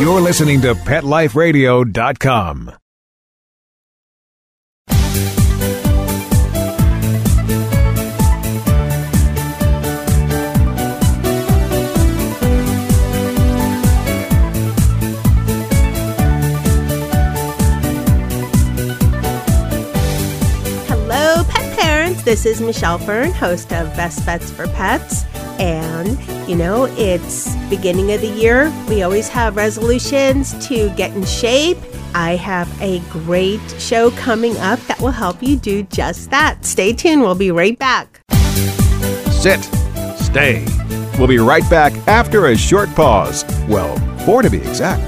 You're listening to PetLifeRadio.com. Hello, pet parents. This is Michelle Fern, host of Best Bets for Pets. And, you know, it's beginning of the year. We always have resolutions to get in shape. I have a great show coming up that will help you do just that. Stay tuned. We'll be right back. Sit. Stay. We'll be right back after a short pause. Well, four to be exact.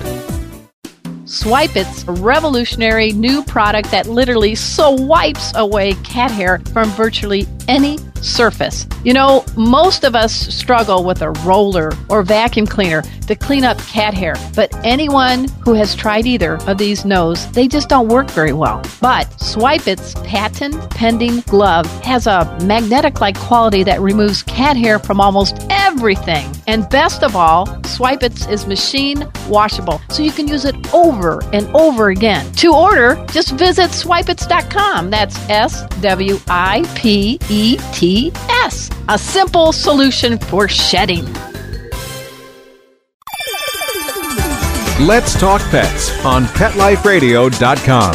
Swipe It's a revolutionary new product that literally swipes away cat hair from virtually any surface. You know, most of us struggle with a roller or vacuum cleaner to clean up cat hair, but anyone who has tried either of these knows they just don't work very well. But Swipe It's patent pending glove has a magnetic like quality that removes cat hair from almost everything. And best of all, Swipe It's is machine washable, so you can use it over and over again. To order, just visit swipeits.com. That's S W I P E T S. A simple solution for shedding. Let's talk pets on PetLifeRadio.com.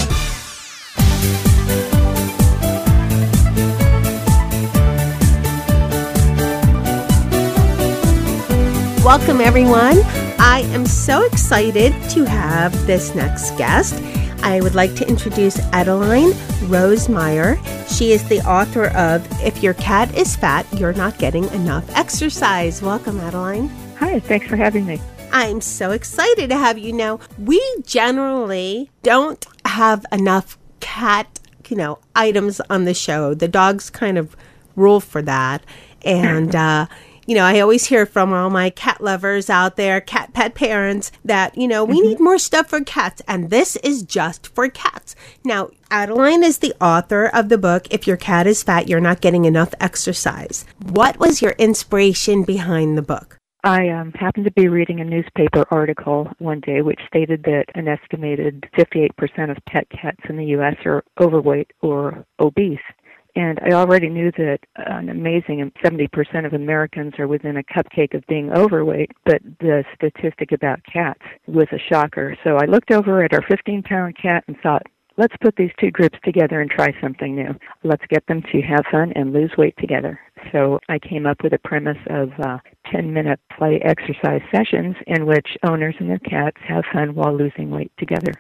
Welcome, everyone. I am so excited to have this next guest. I would like to introduce Adeline Rosemeyer. She is the author of If Your Cat is Fat, You're Not Getting Enough Exercise. Welcome, Adeline. Hi, thanks for having me. I'm so excited to have you now. We generally don't have enough cat, you know, items on the show. The dogs kind of rule for that. And, uh, you know, I always hear from all my cat lovers out there, cat pet parents, that, you know, we need more stuff for cats, and this is just for cats. Now, Adeline is the author of the book, If Your Cat is Fat, You're Not Getting Enough Exercise. What was your inspiration behind the book? I um, happened to be reading a newspaper article one day which stated that an estimated 58% of pet cats in the U.S. are overweight or obese. And I already knew that an amazing 70% of Americans are within a cupcake of being overweight, but the statistic about cats was a shocker. So I looked over at our 15 pound cat and thought, let's put these two groups together and try something new. Let's get them to have fun and lose weight together. So I came up with a premise of uh, 10 minute play exercise sessions in which owners and their cats have fun while losing weight together.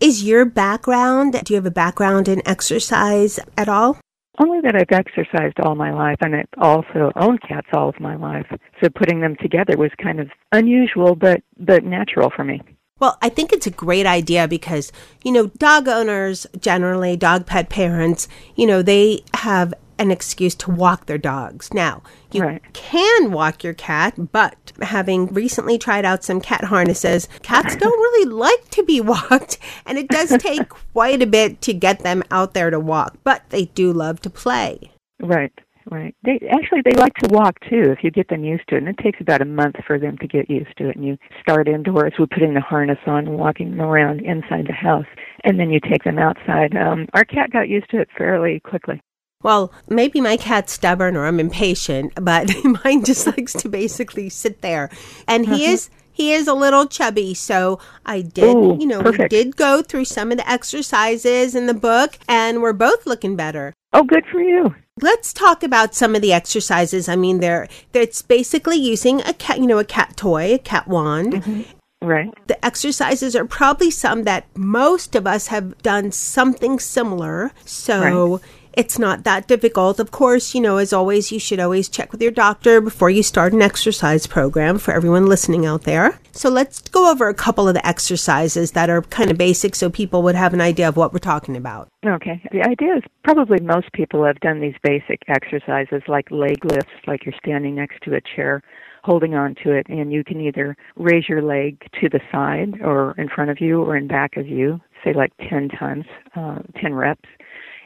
Is your background, do you have a background in exercise at all? Only that I've exercised all my life and I've also owned cats all of my life. So putting them together was kind of unusual but but natural for me. Well, I think it's a great idea because, you know, dog owners, generally dog pet parents, you know, they have an excuse to walk their dogs. Now, you Right. can walk your cat, but having recently tried out some cat harnesses, cats don't really like to be walked, and it does take quite a bit to get them out there to walk, but they do love to play. Right, right. They actually they like to walk too if you get them used to it. And it takes about a month for them to get used to it. And you start indoors with putting the harness on and walking them around inside the house, and then you take them outside. Um, our cat got used to it fairly quickly. Well, maybe my cat's stubborn or I'm impatient, but mine just likes to basically sit there. And he mm-hmm. is he is a little chubby, so I did, Ooh, you know, we did go through some of the exercises in the book and we're both looking better. Oh, good for you. Let's talk about some of the exercises. I mean, they're, it's basically using a cat, you know, a cat toy, a cat wand. Mm-hmm. Right. The exercises are probably some that most of us have done something similar. So it's not that difficult. Of course, you know, as always, you should always check with your doctor before you start an exercise program for everyone listening out there. So let's go over a couple of the exercises that are kind of basic so people would have an idea of what we're talking about. Okay. The idea is probably most people have done these basic exercises like leg lifts, like you're standing next to a chair, holding on to it, and you can either raise your leg to the side or in front of you or in back of you, say like 10 times, uh, 10 reps.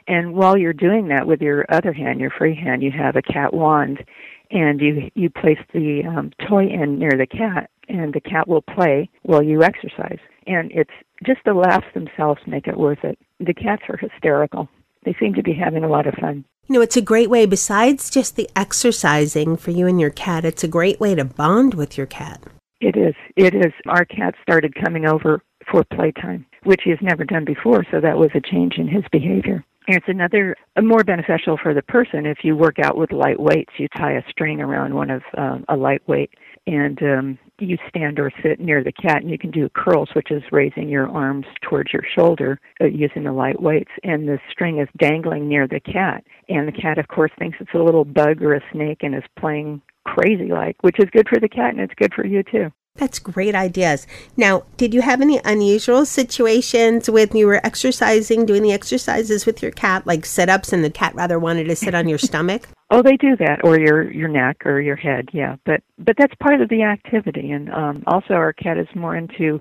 And while you're doing that with your other hand, your free hand, you have a cat wand, and you you place the um, toy end near the cat, and the cat will play while you exercise. And it's just the laughs themselves make it worth it. The cats are hysterical. They seem to be having a lot of fun. You know, it's a great way, besides just the exercising for you and your cat, it's a great way to bond with your cat. It is. It is. Our cat started coming over for playtime, which he has never done before, so that was a change in his behavior. And it's another uh, more beneficial for the person if you work out with light weights. You tie a string around one of um, a lightweight, and um, you stand or sit near the cat, and you can do curls, which is raising your arms towards your shoulder uh, using the light weights. And the string is dangling near the cat, and the cat, of course, thinks it's a little bug or a snake and is playing crazy like, which is good for the cat and it's good for you too. That's great ideas. Now, did you have any unusual situations when you were exercising, doing the exercises with your cat, like sit ups and the cat rather wanted to sit on your stomach? Oh, they do that, or your your neck or your head, yeah. But but that's part of the activity, and um, also our cat is more into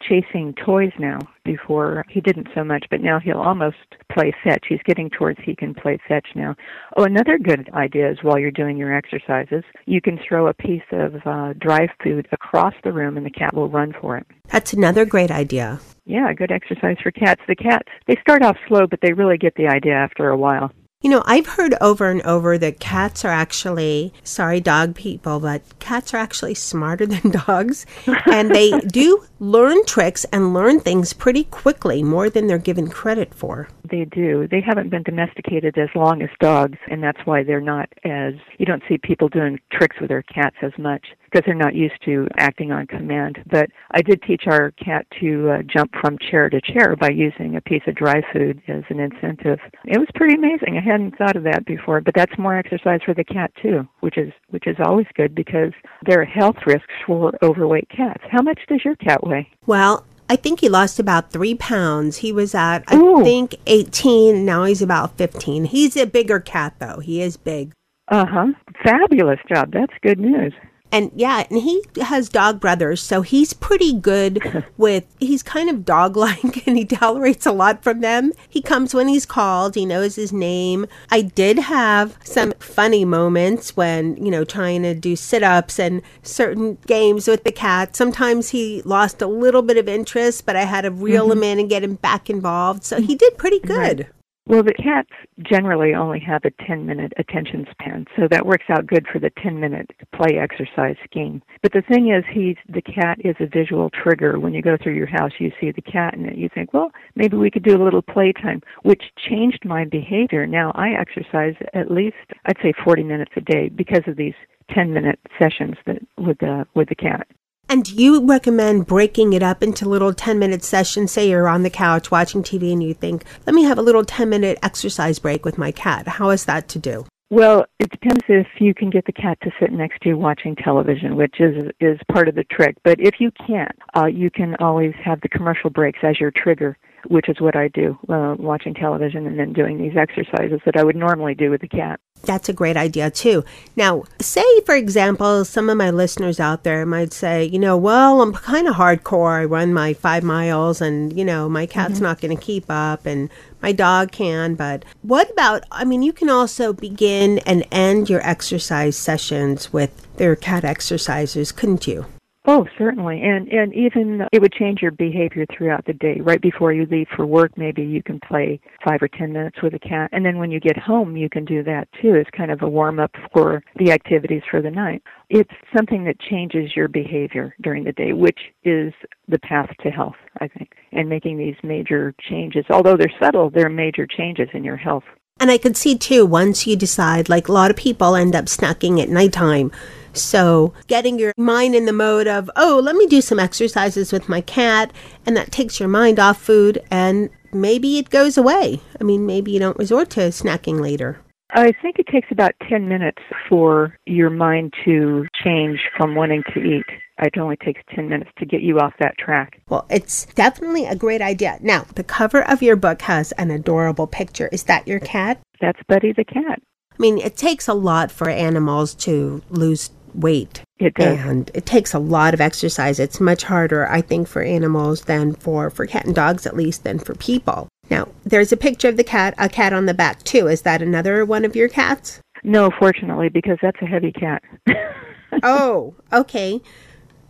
chasing toys now. Before he didn't so much, but now he'll almost play fetch. He's getting towards he can play fetch now. Oh, another good idea is while you're doing your exercises, you can throw a piece of uh, dry food across the room and the cat will run for it. That's another great idea. Yeah, good exercise for cats. The cats, they start off slow, but they really get the idea after a while. You know, I've heard over and over that cats are actually, sorry, dog people, but cats are actually smarter than dogs. and they do learn tricks and learn things pretty quickly, more than they're given credit for. They do. They haven't been domesticated as long as dogs, and that's why they're not as, you don't see people doing tricks with their cats as much because they're not used to acting on command. But I did teach our cat to uh, jump from chair to chair by using a piece of dry food as an incentive. It was pretty amazing. I hadn't thought of that before, but that's more exercise for the cat too, which is which is always good because there are health risks for overweight cats. How much does your cat weigh? Well, I think he lost about three pounds. He was at, I Ooh. think, 18. Now he's about 15. He's a bigger cat, though. He is big. Uh huh. Fabulous job. That's good news. And yeah, and he has dog brothers, so he's pretty good with, he's kind of dog like and he tolerates a lot from them. He comes when he's called, he knows his name. I did have some funny moments when, you know, trying to do sit ups and certain games with the cat. Sometimes he lost a little bit of interest, but I had to reel him mm-hmm. in and get him back involved. So he mm-hmm. did pretty good. Well, the cats generally only have a 10 minute attention span, so that works out good for the 10 minute play exercise scheme. But the thing is, he's, the cat is a visual trigger. When you go through your house, you see the cat and you think, well, maybe we could do a little playtime, which changed my behavior. Now I exercise at least, I'd say 40 minutes a day because of these 10 minute sessions that, with the, with the cat. And do you recommend breaking it up into little 10 minute sessions? Say you're on the couch watching TV and you think, let me have a little 10 minute exercise break with my cat. How is that to do? Well, it depends if you can get the cat to sit next to you watching television, which is is part of the trick. But if you can't, uh, you can always have the commercial breaks as your trigger, which is what I do, uh, watching television and then doing these exercises that I would normally do with the cat. That's a great idea too. Now, say for example, some of my listeners out there might say, you know, well, I'm kind of hardcore. I run my five miles and, you know, my cat's mm-hmm. not going to keep up and my dog can. But what about, I mean, you can also begin and end your exercise sessions with their cat exercises, couldn't you? Oh, certainly, and and even it would change your behavior throughout the day. Right before you leave for work, maybe you can play five or ten minutes with a cat, and then when you get home, you can do that too. It's kind of a warm up for the activities for the night. It's something that changes your behavior during the day, which is the path to health, I think. And making these major changes, although they're subtle, they're major changes in your health. And I could see too, once you decide, like a lot of people end up snacking at nighttime. So getting your mind in the mode of, oh, let me do some exercises with my cat, and that takes your mind off food, and maybe it goes away. I mean, maybe you don't resort to snacking later. I think it takes about 10 minutes for your mind to change from wanting to eat. It only takes 10 minutes to get you off that track. Well, it's definitely a great idea. Now, the cover of your book has an adorable picture. Is that your cat? That's Buddy the cat. I mean, it takes a lot for animals to lose weight. It does. And it takes a lot of exercise. It's much harder, I think, for animals than for, for cat and dogs, at least, than for people. Now, there's a picture of the cat, a cat on the back, too. Is that another one of your cats? No, fortunately, because that's a heavy cat. oh, okay.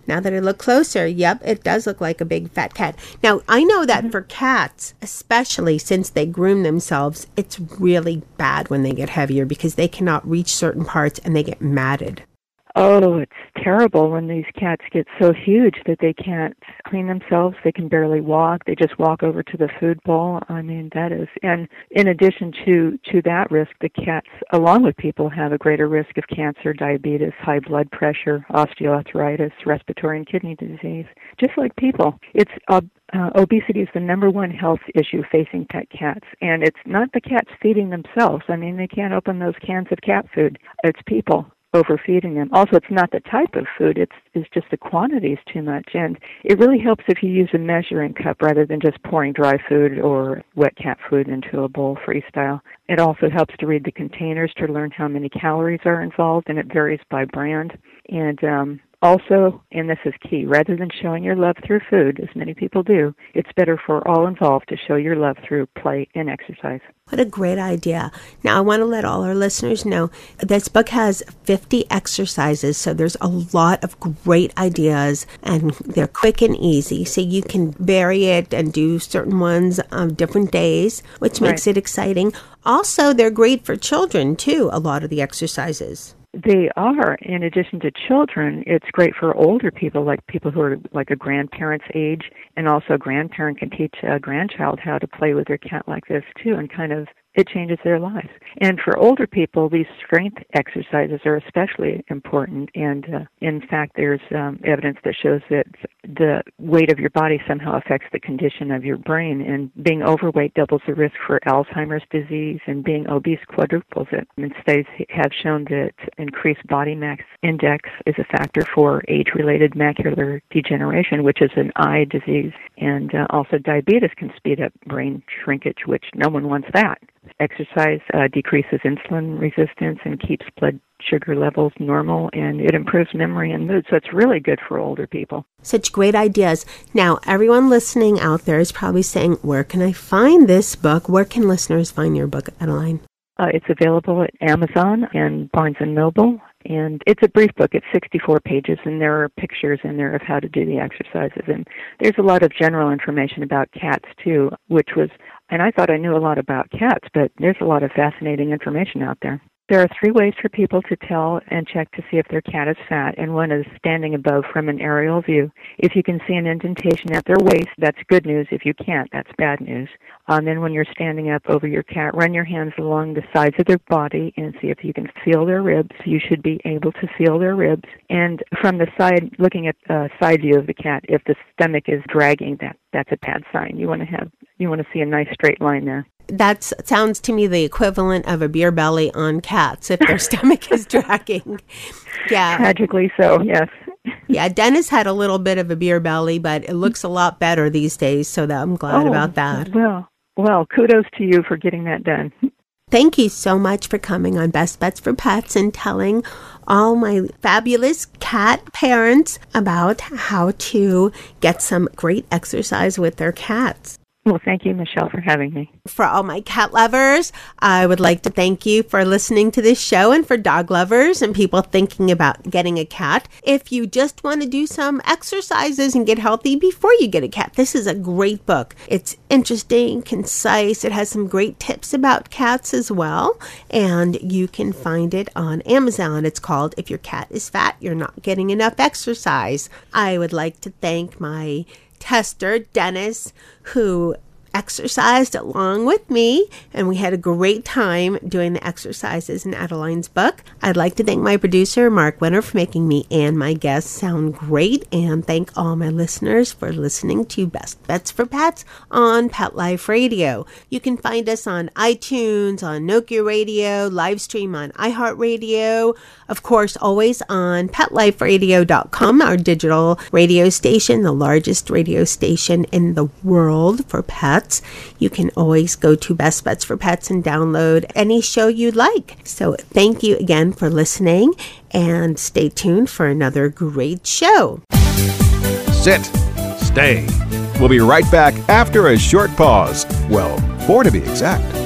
Now that I look closer, yep, it does look like a big fat cat. Now, I know that Mm-hmm. for cats, especially since they groom themselves, it's really bad when they get heavier because they cannot reach certain parts and they get matted. Oh, it's terrible when these cats get so huge that they can't clean themselves. They can barely walk. They just walk over to the food bowl. I mean, that is, and in addition to to that risk, the cats, along with people, have a greater risk of cancer, diabetes, high blood pressure, osteoarthritis, respiratory and kidney disease. Just like people, it's uh, uh, obesity is the number one health issue facing pet cats, and it's not the cats feeding themselves. I mean, they can't open those cans of cat food. It's people overfeeding them. Also, it's not the type of food; it's it's just the quantity is too much. And it really helps if you use a measuring cup rather than just pouring dry food or wet cat food into a bowl freestyle. It also helps to read the containers to learn how many calories are involved, and it varies by brand. And um, also, and this is key, rather than showing your love through food, as many people do, it's better for all involved to show your love through play and exercise. What a great idea. Now, I want to let all our listeners know this book has 50 exercises, so there's a lot of great ideas and they're quick and easy. So you can vary it and do certain ones on different days, which makes Right. it exciting. Also, they're great for children too, a lot of the exercises. They are. In addition to children, it's great for older people, like people who are like a grandparent's age, and also a grandparent can teach a grandchild how to play with their cat like this too, and kind of it changes their lives. And for older people, these strength exercises are especially important. And uh, in fact, there's um, evidence that shows that the weight of your body somehow affects the condition of your brain. And being overweight doubles the risk for Alzheimer's disease, and being obese quadruples it. And studies have shown that increased body mass index is a factor for age-related macular degeneration, which is an eye disease. And uh, also diabetes can speed up brain shrinkage, which no one wants that. Exercise uh, decreases insulin resistance and keeps blood sugar levels normal, and it improves memory and mood. So it's really good for older people. Such great ideas. Now, everyone listening out there is probably saying, Where can I find this book? Where can listeners find your book, Adeline? Uh, it's available at Amazon and Barnes and Noble, and it's a brief book. It's 64 pages, and there are pictures in there of how to do the exercises. And there's a lot of general information about cats too, which was, and I thought I knew a lot about cats, but there's a lot of fascinating information out there. There are three ways for people to tell and check to see if their cat is fat, and one is standing above from an aerial view. If you can see an indentation at their waist, that's good news. If you can't, that's bad news. And then when you're standing up over your cat, run your hands along the sides of their body and see if you can feel their ribs. You should be able to feel their ribs. And from the side, looking at a side view of the cat, if the stomach is dragging, that that's a bad sign. You want to have you want to see a nice straight line there. That sounds to me the equivalent of a beer belly on cats if their stomach is dragging. Yeah. Tragically so, yes. Yeah. Dennis had a little bit of a beer belly, but it looks a lot better these days. So that I'm glad Oh, about that. Well, well, kudos to you for getting that done. Thank you so much for coming on Best Bets for Pets and telling all my fabulous cat parents about how to get some great exercise with their cats. Well, thank you, Michelle, for having me. For all my cat lovers, I would like to thank you for listening to this show and for dog lovers and people thinking about getting a cat. If you just want to do some exercises and get healthy before you get a cat, this is a great book. It's interesting, concise, it has some great tips about cats as well, and you can find it on Amazon. It's called If Your Cat is Fat, You're Not Getting Enough Exercise. I would like to thank my tester, Dennis, who exercised along with me, and we had a great time doing the exercises in Adeline's book. I'd like to thank my producer, Mark Winter, for making me and my guests sound great, and thank all my listeners for listening to Best Bets for Pets on Pet Life Radio. You can find us on iTunes, on Nokia Radio, live stream on iHeartRadio, of course, always on PetLifeRadio.com, our digital radio station, the largest radio station in the world for pets. You can always go to Best Bets for Pets and download any show you'd like. So thank you again for listening and stay tuned for another great show. Sit. Stay. We'll be right back after a short pause. Well, four to be exact.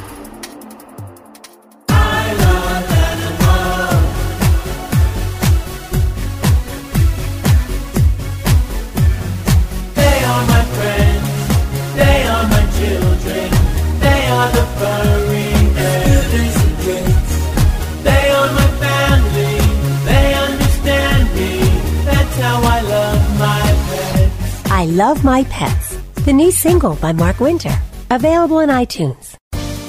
Pets, the new single by Mark Winter, available on iTunes.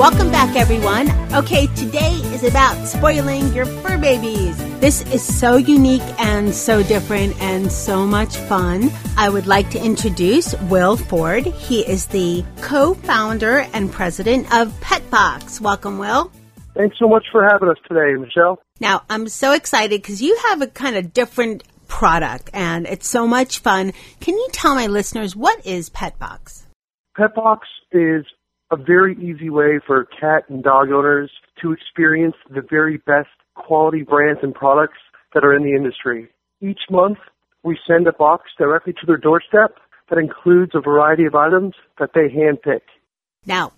Welcome back, everyone. Okay, today is about spoiling your fur babies. This is so unique and so different and so much fun. I would like to introduce Will Ford. He is the co founder and president of Petbox. Welcome, Will. Thanks so much for having us today, Michelle. Now, I'm so excited because you have a kind of different product and it's so much fun. Can you tell my listeners what is Petbox? Petbox is a very easy way for cat and dog owners to experience the very best quality brands and products that are in the industry. Each month, we send a box directly to their doorstep that includes a variety of items that they handpick. Now,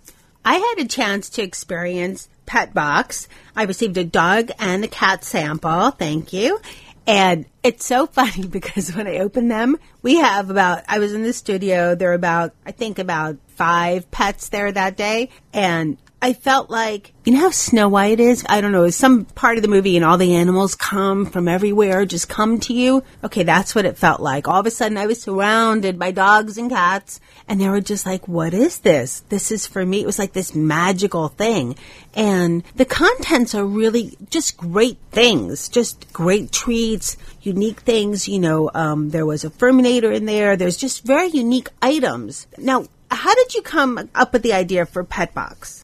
I had a chance to experience Petbox. I received a dog and a cat sample. Thank you. And it's so funny because when I open them, we have about, I was in the studio, there are about, I think about five pets there that day. And I felt like, you know how Snow White is? I don't know, some part of the movie and all the animals come from everywhere, just come to you. Okay, that's what it felt like. All of a sudden I was surrounded by dogs and cats and they were just like, what is this? This is for me. It was like this magical thing. And the contents are really just great things, just great treats, unique things. You know, um, there was a Furminator in there. There's just very unique items. Now, how did you come up with the idea for Petbox?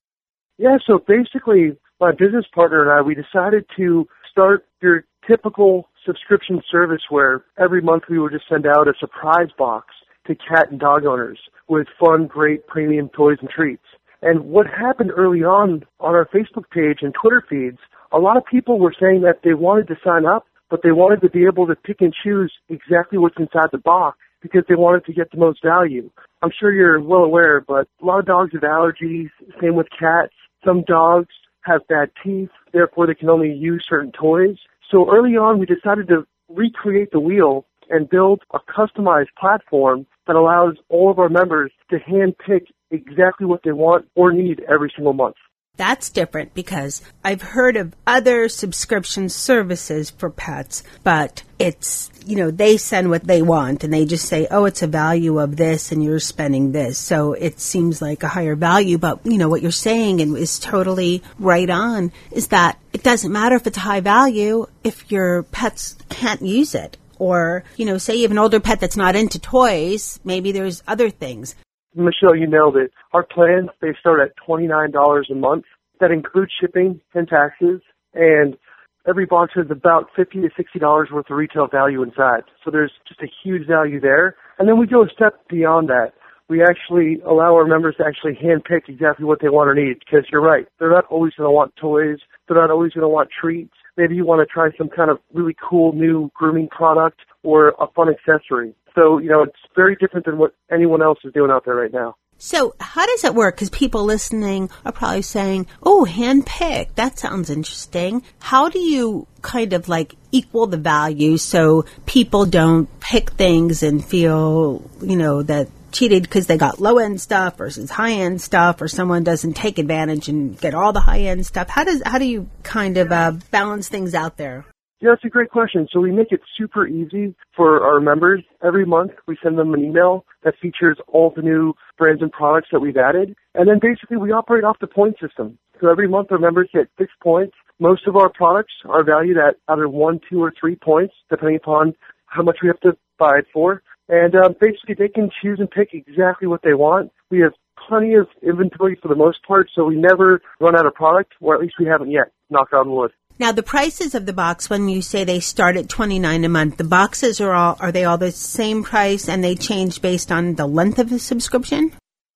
Yeah, so basically, my business partner and I, we decided to start your typical subscription service where every month we would just send out a surprise box to cat and dog owners with fun, great premium toys and treats. And what happened early on on our Facebook page and Twitter feeds, a lot of people were saying that they wanted to sign up, but they wanted to be able to pick and choose exactly what's inside the box because they wanted to get the most value. I'm sure you're well aware, but a lot of dogs have allergies, same with cats. Some dogs have bad teeth, therefore they can only use certain toys. So early on we decided to recreate the wheel and build a customized platform that allows all of our members to hand pick exactly what they want or need every single month. That's different because I've heard of other subscription services for pets, but it's, you know, they send what they want and they just say, oh, it's a value of this and you're spending this. So it seems like a higher value. But, you know, what you're saying and is totally right on is that it doesn't matter if it's high value if your pets can't use it Or, you know, say you have an older pet that's not into toys, maybe there's other things. Michelle, you nailed it. Our plans, they start at $29 a month. That includes shipping and taxes. And every box has about 50 to $60 worth of retail value inside. So there's just a huge value there. And then we go a step beyond that. We actually allow our members to actually handpick exactly what they want or need because you're right. They're not always going to want toys. They're not always going to want treats. Maybe you want to try some kind of really cool new grooming product or a fun accessory. So, you know, it's very different than what anyone else is doing out there right now. So, how does it work? Because people listening are probably saying, oh, handpicked. That sounds interesting. How do you kind of like equal the value so people don't pick things and feel, you know, that cheated because they got low end stuff versus high end stuff, or someone doesn't take advantage and get all the high end stuff? How does how do you kind of uh, balance things out there? Yeah, that's a great question. So we make it super easy for our members. Every month we send them an email that features all the new brands and products that we've added. And then basically we operate off the point system. So every month our members get six points. Most of our products are valued at either one, two, or three points, depending upon how much we have to buy it for. And um, basically they can choose and pick exactly what they want. We have plenty of inventory for the most part, so we never run out of product, or at least we haven't yet, knock on wood. Now, the prices of the box, when you say they start at twenty nine a month, the boxes are all are they all the same price and they change based on the length of the subscription?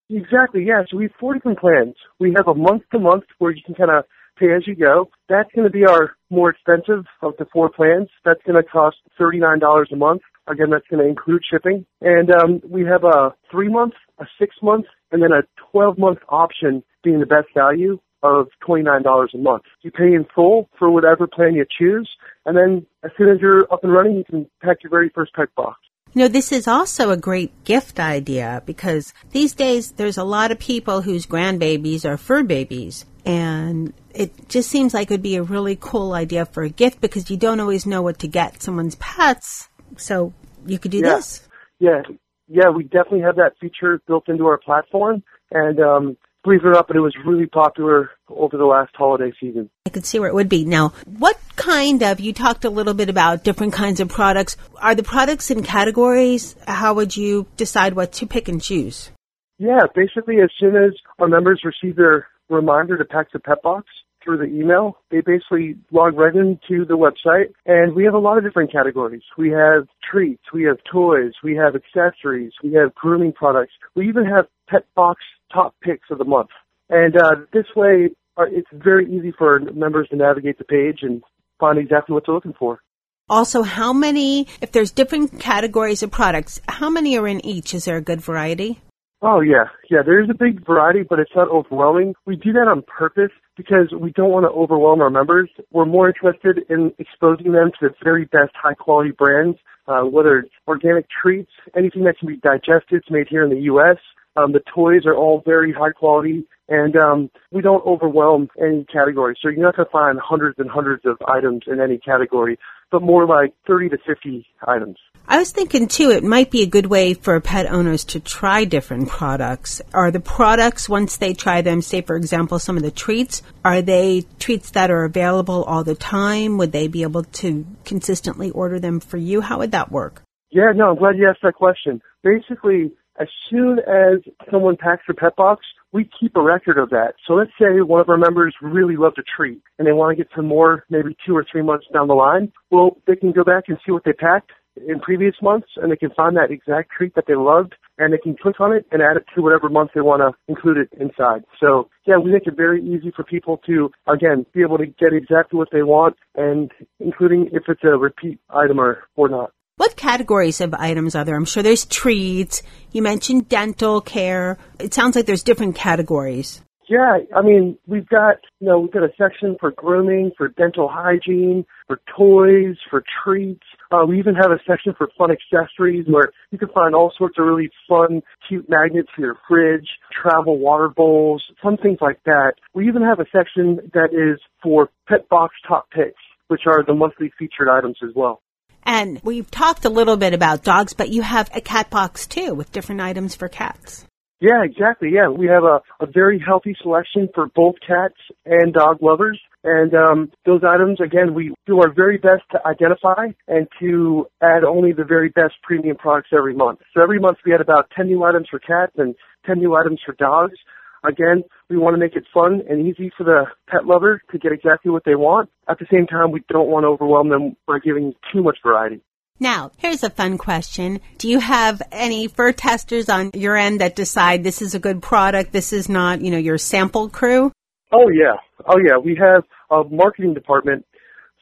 Exactly. Yeah. So we have four different plans. We have a month to month where you can kind of pay as you go. That's going to be our more expensive of the four plans. That's going to cost thirty nine dollars a month. Again, that's going to include shipping. And um, we have a three month, a six month, and then a twelve month option being the best value of $29 a month. You pay in full for whatever plan you choose, and then as soon as you're up and running, you can pack your very first pet box. You know, this is also a great gift idea because these days there's a lot of people whose grandbabies are fur babies. And it just seems like it would be a really cool idea for a gift because you don't always know what to get someone's pets. So you could do yeah. this. Yeah. Yeah, we definitely have that feature built into our platform. And um, believe it or not, but it was really popular over the last holiday season. I could see where it would be. Now, what kind of, you talked a little bit about different kinds of products. Are the products in categories? How would you decide what to pick and choose? Yeah, basically, as soon as our members receive their reminder to pack the pet box through the email, they basically log right into the website, and we have a lot of different categories. We have treats, we have toys, we have accessories, we have grooming products, we even have pet box top picks of the month. And uh, this way, uh, it's very easy for members to navigate the page and find exactly what they're looking for. Also, how many, if there's different categories of products, how many are in each? Is there a good variety? Oh yeah, yeah. There's a big variety, but it's not overwhelming. We do that on purpose because we don't want to overwhelm our members. We're more interested in exposing them to the very best high quality brands, uh, whether it's organic treats, anything that can be digested, it's made here in the U.S. Um, the toys are all very high quality, and um, we don't overwhelm any category. So you're not going to find hundreds and hundreds of items in any category, but more like 30 to 50 items. I was thinking too, it might be a good way for pet owners to try different products. Are the products, once they try them, say for example, some of the treats, are they treats that are available all the time? Would they be able to consistently order them for you? How would that work? Yeah, no, I'm glad you asked that question. Basically, as soon as someone packs their pet box, we keep a record of that. So let's say one of our members really loved a treat and they want to get some more, maybe two or three months down the line. Well, they can go back and see what they packed in previous months and they can find that exact treat that they loved and they can click on it and add it to whatever month they want to include it inside. So yeah, we make it very easy for people to, again, be able to get exactly what they want and including if it's a repeat item or, or not. What categories of items are there? I'm sure there's treats. You mentioned dental care. It sounds like there's different categories. Yeah, I mean, we've got, you know, we've got a section for grooming, for dental hygiene, for toys, for treats. Uh, we even have a section for fun accessories where you can find all sorts of really fun, cute magnets for your fridge, travel water bowls, some things like that. We even have a section that is for pet box top picks, which are the monthly featured items as well. And we've talked a little bit about dogs, but you have a cat box too with different items for cats. Yeah, exactly. Yeah, we have a, a very healthy selection for both cats and dog lovers. And um, those items, again, we do our very best to identify and to add only the very best premium products every month. So every month we had about 10 new items for cats and 10 new items for dogs. Again, we want to make it fun and easy for the pet lover to get exactly what they want. At the same time, we don't want to overwhelm them by giving too much variety. Now, here's a fun question. Do you have any fur testers on your end that decide this is a good product, this is not, you know, your sample crew? Oh yeah. Oh yeah. We have a marketing department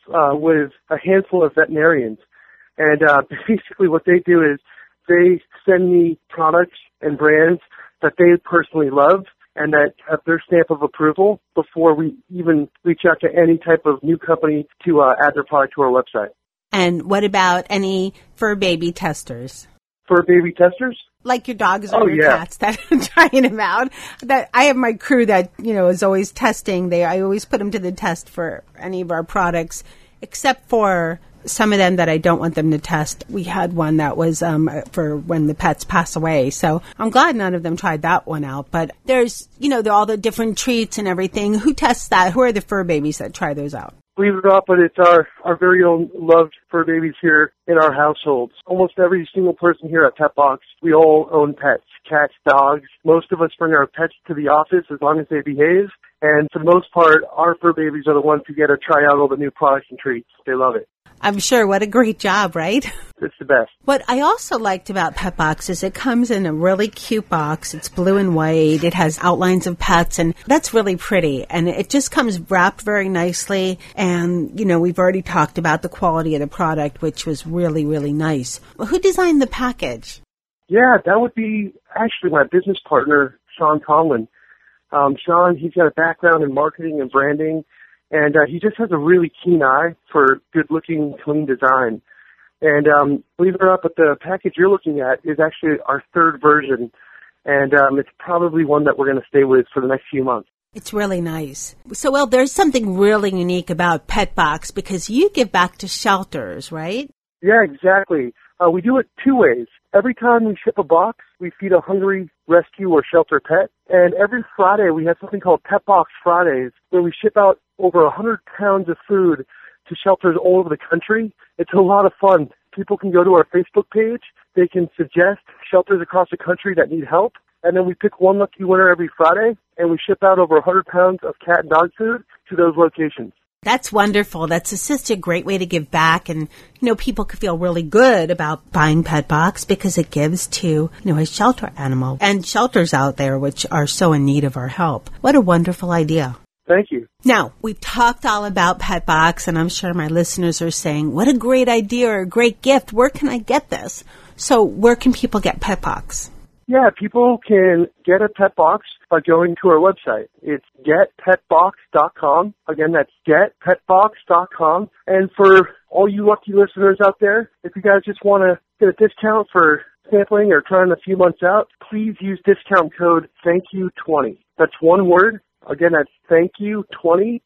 uh, with a handful of veterinarians. And uh, basically what they do is they send me products and brands that they personally love and that have their stamp of approval before we even reach out to any type of new company to uh, add their product to our website. And what about any fur baby testers? Fur baby testers? Like your dogs or Oh, your yeah. cats that I'm trying them out. That I have my crew that, you know, is always testing. They I always put them to the test for any of our products, except for some of them that I don't want them to test. We had one that was um, for when the pets pass away. So I'm glad none of them tried that one out. But there's, you know, all the different treats and everything. Who tests that? Who are the fur babies that try those out? Believe it or not, but it's our, our very own loved fur babies here in our households. Almost every single person here at Pet Box, we all own pets. Cats, dogs. Most of us bring our pets to the office as long as they behave. And for the most part, our fur babies are the ones who get to try out all the new products and treats. They love it. I'm sure. What a great job, right? It's the best. What I also liked about Pet Box is it comes in a really cute box. It's blue and white. It has outlines of pets and that's really pretty. And it just comes wrapped very nicely. And, you know, we've already talked about the quality of the product, which was really, really nice. Well, who designed the package? Yeah, that would be actually my business partner, Sean Conlon. Um, Sean, he's got a background in marketing and branding, and uh, he just has a really keen eye for good-looking, clean design. And um, believe it or not, but the package you're looking at is actually our third version, and um, it's probably one that we're going to stay with for the next few months. It's really nice. So, well, there's something really unique about PetBox because you give back to shelters, right? Yeah, exactly. Uh, we do it two ways. Every time we ship a box, we feed a hungry rescue or shelter pet. And every Friday, we have something called Pet Box Fridays, where we ship out over a 100 pounds of food to shelters all over the country. It's a lot of fun. People can go to our Facebook page. They can suggest shelters across the country that need help. And then we pick one lucky winner every Friday, and we ship out over 100 pounds of cat and dog food to those locations. That's wonderful. That's just a great way to give back. And, you know, people could feel really good about buying Pet Box because it gives to, you know, a shelter animal and shelters out there which are so in need of our help. What a wonderful idea. Thank you. Now, we've talked all about Pet Box, and I'm sure my listeners are saying, what a great idea or a great gift. Where can I get this? So, where can people get Pet Box? Yeah, people can get a pet box by going to our website. It's getpetbox.com. Again, that's getpetbox.com. And for all you lucky listeners out there, if you guys just want to get a discount for sampling or trying a few months out, please use discount code thank you 20 That's one word. Again, that's thank you 20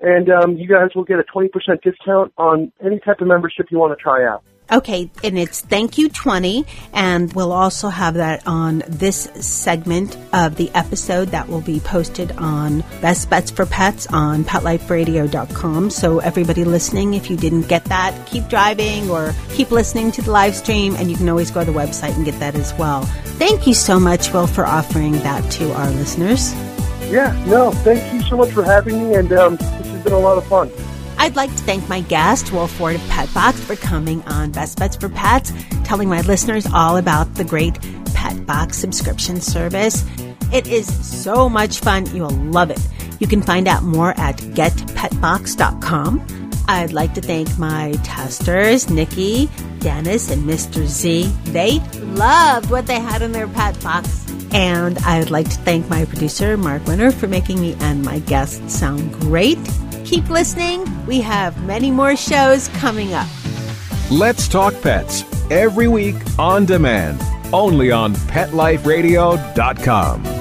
and um, you guys will get a 20% discount on any type of membership you want to try out. Okay, and it's thank you 20, and we'll also have that on this segment of the episode that will be posted on Best Bets for Pets on PetLifeRadio.com. So, everybody listening, if you didn't get that, keep driving or keep listening to the live stream, and you can always go to the website and get that as well. Thank you so much, Will, for offering that to our listeners. Yeah, no, thank you so much for having me, and um, this has been a lot of fun. I'd like to thank my guest, Will Ford of Pet Box, for coming on Best Bets for Pets, telling my listeners all about the great Pet Box subscription service. It is so much fun. You'll love it. You can find out more at getpetbox.com. I'd like to thank my testers, Nikki, Dennis, and Mr. Z. They loved what they had in their pet box. And I'd like to thank my producer, Mark Winter, for making me and my guests sound great. Keep listening. We have many more shows coming up. Let's Talk Pets every week on demand, only on PetLifeRadio.com.